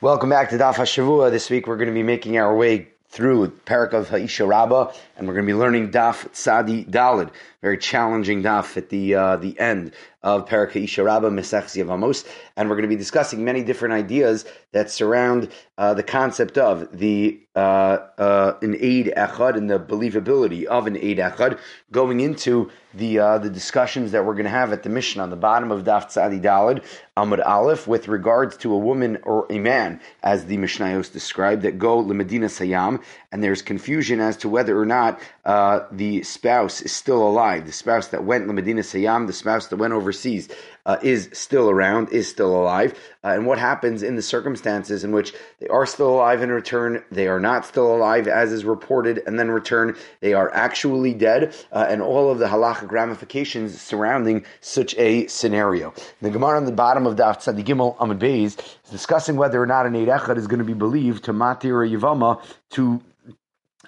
Welcome back to Daf Hashavua. This week we're going to be making our way through Parak of Ha'isha Rabbah, and we're going to be learning Daf Tzadi Dalid, very challenging Daf at the uh, the end of Parak Ha'isha Rabbah, Mesech Yavamos, and we're going to be discussing many different ideas that surround uh, the concept of the uh, uh, an aid echad and the believability of an aid echad, going into the uh, the discussions that we're going to have at the Mishnah on the bottom of Daf Tzadi Dalid, Amud Aleph, with regards to a woman or a man, as the Mishnayos described, that go Lemedina Sayam, and there's confusion as to whether or not uh, the spouse is still alive, the spouse that went Lemedina Sayam, the spouse that went overseas uh, is still around, is still alive, uh, and what happens in the circumstances in which they are still alive in return, they are not still alive as is reported, and then return, they are actually dead, uh, and all of the halachic ramifications surrounding such a scenario. The Gemara on the bottom of Daf Gimel Amud Beis is discussing whether or not an Eid is going to be believed to Matir or Yavama to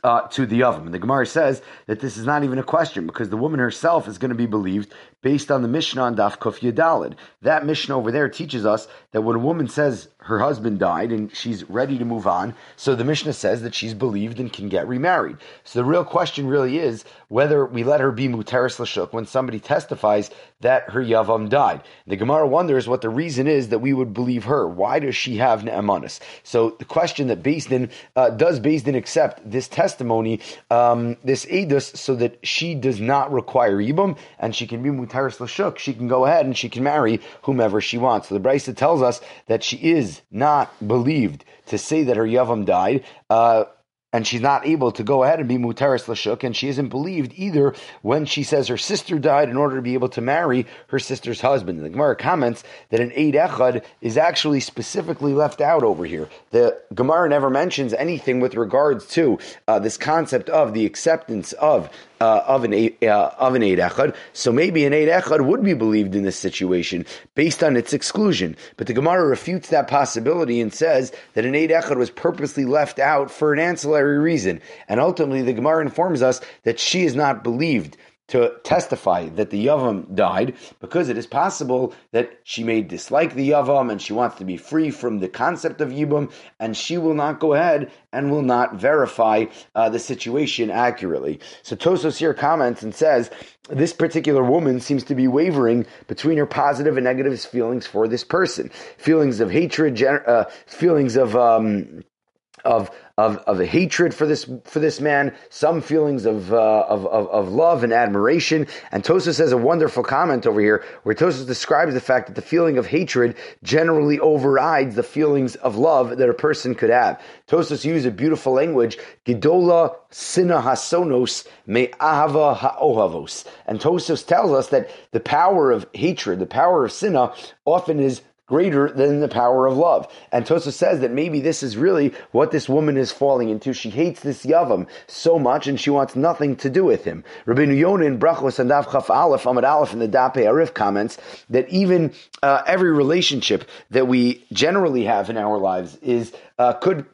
uh, to the oven. And the Gemara says that this is not even a question because the woman herself is going to be believed based on the Mishnah on Daf Kuf Yadalid. That Mishnah over there teaches us that when a woman says her husband died and she's ready to move on, so the Mishnah says that she's believed and can get remarried. So the real question really is whether we let her be Muteris Lashuk when somebody testifies that her Yavam died. The Gemara wonders what the reason is that we would believe her. Why does she have Ne'emanis? So the question that Din uh, does Din accept this testimony, um, this Edus, so that she does not require Yibam and she can be Muteris Paris Lashuk, she can go ahead and she can marry whomever she wants. So the Brisa tells us that she is not believed to say that her Yavam died. Uh, and she's not able to go ahead and be Muteris Lashuk, and she isn't believed either when she says her sister died in order to be able to marry her sister's husband. The Gemara comments that an Eid Echad is actually specifically left out over here. The Gemara never mentions anything with regards to uh, this concept of the acceptance of uh, of an uh, of an Eid Echad. So maybe an Eid Echad would be believed in this situation based on its exclusion. But the Gemara refutes that possibility and says that an Eid Echad was purposely left out for an ancillary reason. And ultimately, the Gemara informs us that she is not believed to testify that the Yavam died because it is possible that she may dislike the Yavam and she wants to be free from the concept of Yibam and she will not go ahead and will not verify uh, the situation accurately. So Tosos here comments and says, this particular woman seems to be wavering between her positive and negative feelings for this person. Feelings of hatred, uh, feelings of, um, of of, of hatred for this for this man, some feelings of, uh, of, of, of love and admiration. And Tosos has a wonderful comment over here where Tosos describes the fact that the feeling of hatred generally overrides the feelings of love that a person could have. Tosos uses a beautiful language, Gidola Sina Hasonos Me Ahava Ha'ohavos. And Tosos tells us that the power of hatred, the power of Sina, often is greater than the power of love. And Tosa says that maybe this is really what this woman is falling into. She hates this Yavam so much and she wants nothing to do with him. Rabbeinu Yonah in Brachos and Daf Chaf Aleph, Amad Aleph in the Dapei HaRif comments that even uh, every relationship that we generally have in our lives is uh, could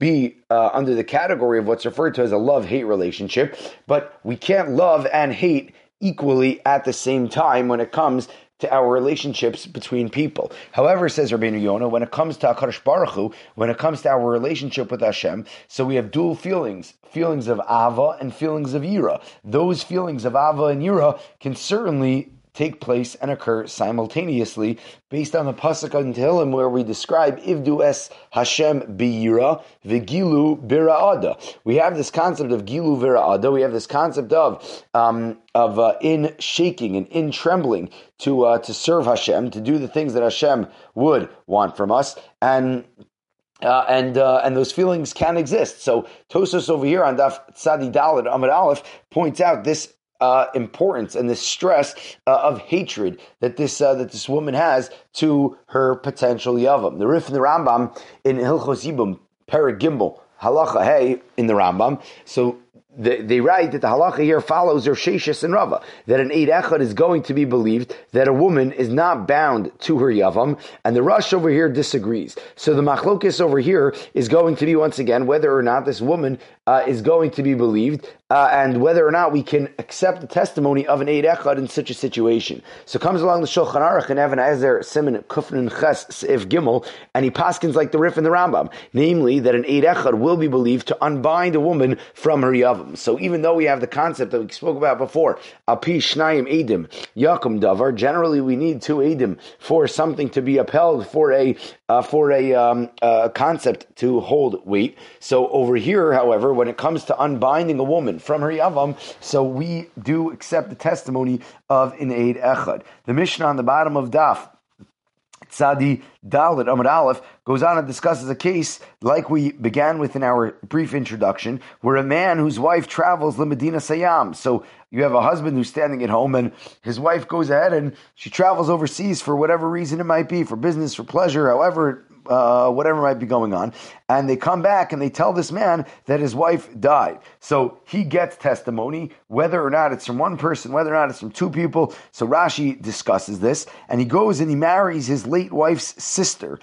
be uh, under the category of what's referred to as a love-hate relationship, but we can't love and hate equally at the same time when it comes to our relationships between people. However, says Rabbeinu Yonah, when it comes to Hakadosh Baruch Hu, when it comes to our relationship with Hashem, so we have dual feelings, feelings of Ava and feelings of Yira. Those feelings of Ava and Yira can certainly take place and occur simultaneously based on the pasuk in Tehillim where we describe Ivdu es Hashem biyira v'gilu bira'ada. We have this concept of gilu bira'ada. We have this concept of um, of uh, in shaking and in trembling to uh, to serve Hashem, to do the things that Hashem would want from us, and uh, and uh, and those feelings can exist. So Tosos over here on Daf Tzadi Dalad Amid Aleph points out this uh, importance and the stress uh, of hatred that this uh, that this woman has to her potential yavam. The Rif and the Rambam in Hilchos Yibum Perigimble Halacha Hey in the Rambam. So they, they write that the halacha here follows Sheshis and Rava, that an Eid Echad is going to be believed that a woman is not bound to her Yavam, and the Rosh over here disagrees. So the Machlokis over here is going to be, once again, whether or not this woman uh, is going to be believed, uh, and whether or not we can accept the testimony of an Eid Echad in such a situation. So comes along the Shulchan Aruch and Evan Ezer Siman Kufnun Ches If Gimel, and he paskins like the Rif and the Rambam, namely that an Eid Echad will be believed to unbind a woman from her Yavam. So even though we have the concept that we spoke about before, Api Shnayim Edim, Yakum Davar, generally we need two Edim for something to be upheld, for a uh, for a um, concept to hold weight. So over here, however, when it comes to unbinding a woman from her yavam, so we do accept the testimony of an Eid Echad. The Mishnah on the bottom of Daf Tzadi Dalit Amad Aleph goes on and discusses a case like we began with in our brief introduction, where a man whose wife travels the Medina Sayyam. So you have a husband who's standing at home and his wife goes ahead and she travels overseas for whatever reason it might be, for business, for pleasure, however uh, whatever might be going on, and they come back and they tell this man that his wife died. So he gets testimony, whether or not it's from one person, whether or not it's from two people. So Rashi discusses this, and he goes and he marries his late wife's sister.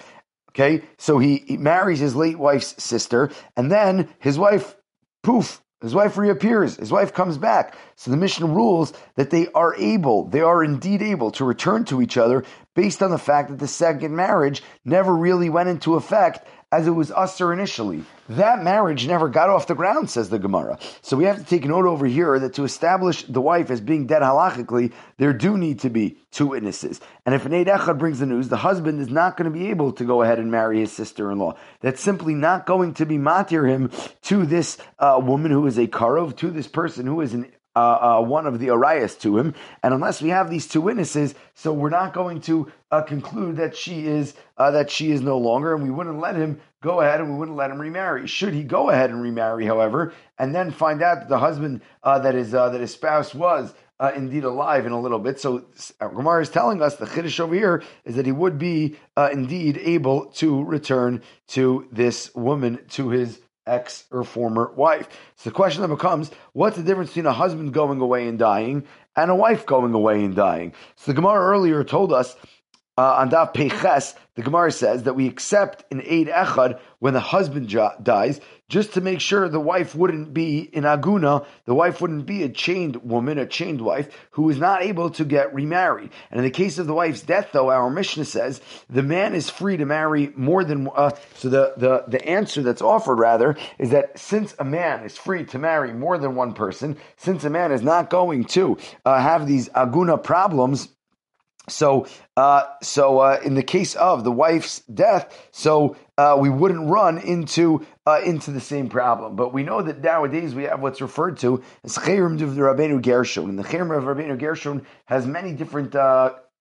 Okay, so he, he marries his late wife's sister, and then his wife, poof, his wife reappears. His wife comes back. So the Mishnah rules that they are able, they are indeed able to return to each other based on the fact that the second marriage never really went into effect as it was assur initially. That marriage never got off the ground, says the Gemara. So we have to take note over here that to establish the wife as being dead halachically, there do need to be two witnesses. And if an Eid Echad brings the news, the husband is not going to be able to go ahead and marry his sister-in-law. That's simply not going to be matir him to this uh, woman who is a karov, to this person who is an uh, uh, one of the Arias to him, and unless we have these two witnesses, so we're not going to uh, conclude that she is uh, that she is no longer, and we wouldn't let him go ahead and we wouldn't let him remarry. Should he go ahead and remarry, however, and then find out that the husband uh, that is uh, that his spouse was indeed alive in a little bit, so Gemara is telling us the chiddush over here is that he would be indeed able to return to this woman to his ex or former wife. So the question then becomes, what's the difference between a husband going away and dying and a wife going away and dying? So the Gemara earlier told us uh, on Daf Peches, the Gemara says that we accept an Eid Echad when the husband dies, just to make sure the wife wouldn't be in Aguna, the wife wouldn't be a chained woman, a chained wife, who is not able to get remarried. And in the case of the wife's death, though, our Mishnah says the man is free to marry more than. Uh, so the, the, the answer that's offered, rather, is that since a man is free to marry more than one person, since a man is not going to uh, have these Aguna problems, so, uh, so uh, in the case of the wife's death, so uh, we wouldn't run into uh, into the same problem. But we know that nowadays we have what's referred to as Chayrim of Rabbeinu Gershon, and the Chayrim of Rabbeinu Gershon has many different.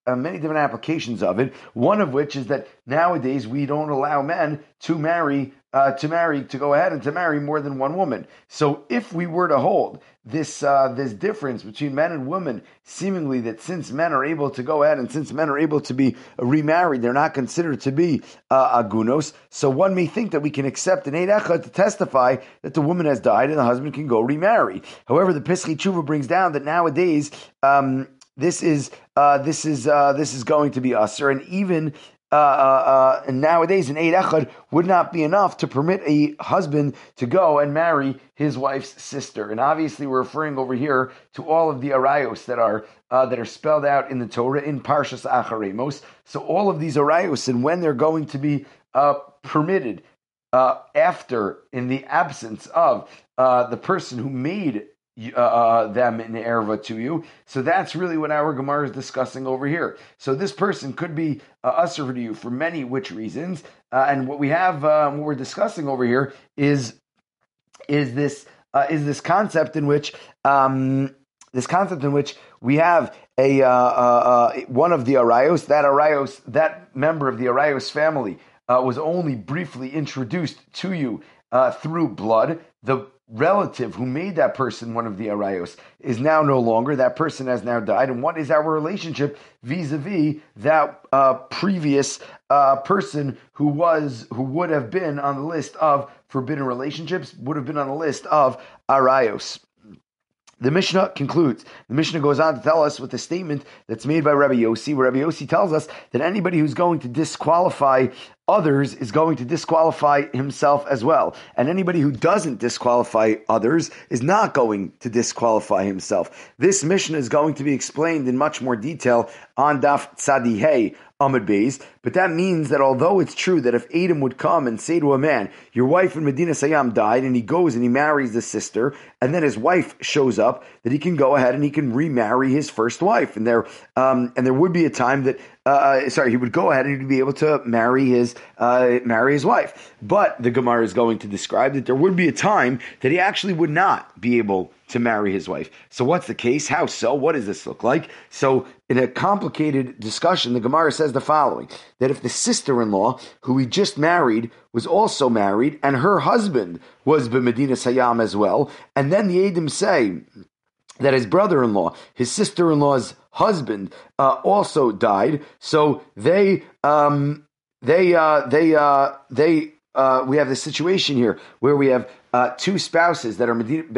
Uh, many different applications of it. One of which is that nowadays we don't allow men to marry uh, to marry to go ahead and to marry more than one woman. So if we were to hold this uh, this difference between men and women, seemingly that since men are able to go ahead and since men are able to be remarried, they're not considered to be uh, agunos. So one may think that we can accept an eid to testify that the woman has died and the husband can go remarry. However, the Pischei Teshuva brings down that nowadays. Um, this is uh, this is uh, this is going to be assur, and even uh, uh, uh, nowadays an Eid Echad would not be enough to permit a husband to go and marry his wife's sister. And obviously, we're referring over here to all of the arayos that are uh, that are spelled out in the Torah in Parshas Acharei Mos. So all of these arayos and when they're going to be uh, permitted uh, after, in the absence of the person who made uh, uh, them in erva to you. So that's really what our Gemara is discussing over here. So this person could be uh, assur to you for many which reasons, uh, and what we have, uh, what we're discussing over here is is this uh, is this concept in which um, this concept in which we have a uh, uh, one of the Arayos, that Arayos, that member of the Arayos family was only briefly introduced to you through blood. The relative who made that person one of the arayos is now no longer. That person has now died. And what is our relationship vis-a-vis that uh, previous uh, person who was who would have been on the list of forbidden relationships would have been on the list of arayos. The Mishnah concludes. The Mishnah goes on to tell us with a statement that's made by Rabbi Yossi, where Rabbi Yossi tells us that anybody who's going to disqualify others is going to disqualify himself as well. And anybody who doesn't disqualify others is not going to disqualify himself. This Mishnah is going to be explained in much more detail on Daf Tzadi Amud Beis, but that means that although it's true that if Adam would come and say to a man, Your wife in Medina Sayyam died, and he goes and he marries the sister, and then his wife shows up, that he can go ahead and he can remarry his first wife. And there um, and there would be a time that uh, uh, sorry, he would go ahead and he'd be able to marry his uh, marry his wife. But the Gemara is going to describe that there would be a time that he actually would not be able to marry his wife. So what's the case? How so? What does this look like? So in a complicated discussion, the Gemara says the following: that if the sister-in-law who he just married was also married and her husband was B'Medina Sayyam as well, and then the Adim say that his brother-in-law, his sister-in-law's husband, uh, also died. So they, um, they, uh, they, uh, they. Uh, we have this situation here where we have uh, two spouses that are Medina,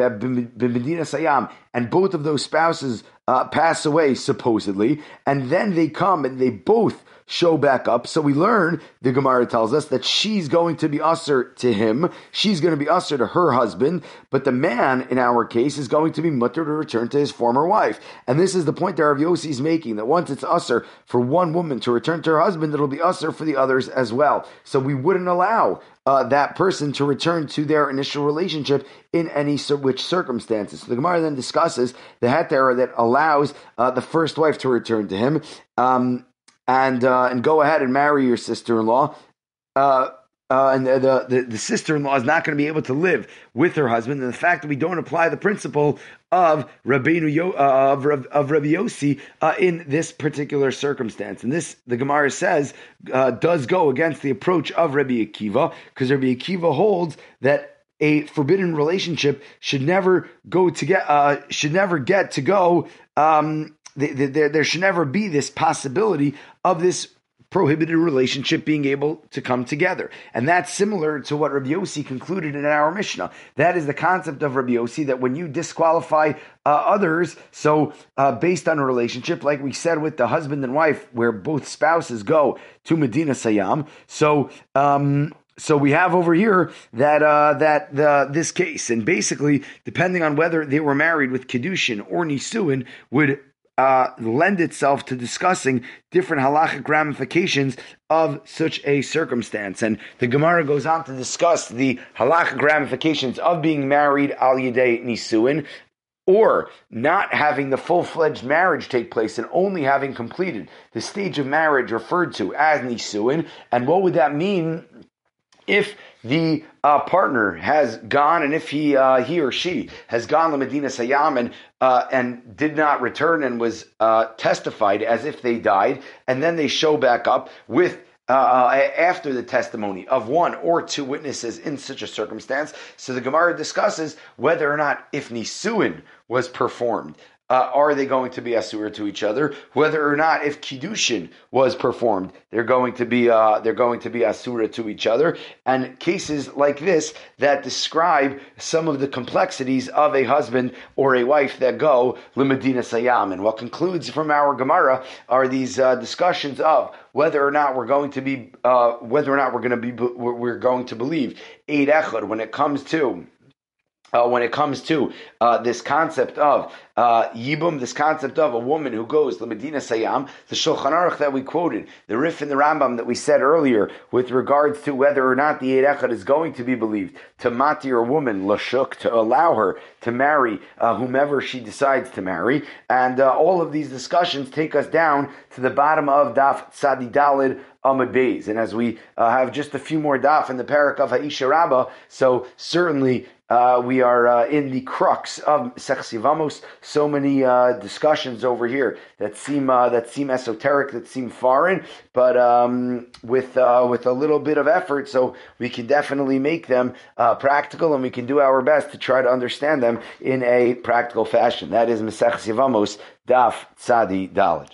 Sayyam, and both of those spouses uh, pass away supposedly, and then they come and they both show back up. So we learn, the Gemara tells us, that she's going to be assur to him, she's going to be assur to her husband, but the man, in our case, is going to be mutter to return to his former wife. And this is the point that Rav Yossi is making, that once it's assur for one woman to return to her husband, it'll be assur for the others as well. So we wouldn't allow uh, that person to return to their initial relationship in any which circumstances. So the Gemara then discusses the heter that allows uh, the first wife to return to him. Um, and uh, and go ahead and marry your sister in law. Uh, and the, the, the sister in law is not going to be able to live with her husband. And the fact that we don't apply the principle of Rabbeinu Yo, uh, of, of Rabbi Yossi uh, in this particular circumstance, and this the Gemara says uh, does go against the approach of Rabbi Akiva because Rabbi Akiva holds that a forbidden relationship should never go to get uh, should never get to go um, there, there should never be this possibility of this prohibited relationship being able to come together. And that's similar to what Rabbi Yossi concluded in our Mishnah. That is the concept of Rabbi Yossi that when you disqualify uh, others, so uh, based on a relationship, like we said with the husband and wife, where both spouses go to Medina Sayam, so um, so we have over here that uh, that the, this case, and basically, depending on whether they were married with kedushin or nisuin, would uh, lend itself to discussing different halachic ramifications of such a circumstance. And the Gemara goes on to discuss the halachic ramifications of being married al yedei nisuin, or not having the full-fledged marriage take place and only having completed the stage of marriage referred to as nisuin. And what would that mean if the uh, partner has gone, and if he uh, he or she has gone to Medina Sayyam and uh, and did not return and was uh, testified as if they died, and then they show back up with. Uh, uh, after the testimony of one or two witnesses in such a circumstance, so the Gemara discusses whether or not if nisuin was performed, uh, are they going to be asura to each other? Whether or not, if kiddushin was performed, they're going to be uh, they're going to be asura to each other. And cases like this that describe some of the complexities of a husband or a wife that go limedina sayam. And what concludes from our Gemara are these uh, discussions of whether or not we're going to be uh, whether or not we're going to be we're going to believe eid echad when it comes to uh, when it comes to uh, this concept of uh, Yibum, this concept of a woman who goes to Medina Sayyam, the Shulchan Aruch that we quoted, the Rif and the Rambam that we said earlier, with regards to whether or not the Eid is going to be believed, to mati a woman, Lashuk, to allow her to marry uh, whomever she decides to marry. And uh, all of these discussions take us down to the bottom of Daf Tzadi Dalid Amud. And as we uh, have just a few more daf in the parak of Ha'isha Rabbah, so certainly Uh, we are uh, in the crux of Sechsivamos. So many uh, discussions over here that seem uh, that seem esoteric, that seem foreign, but um, with uh, with a little bit of effort, so we can definitely make them practical, and we can do our best to try to understand them in a practical fashion. That is Mesech Yevamos Daf Tzadi Dalad.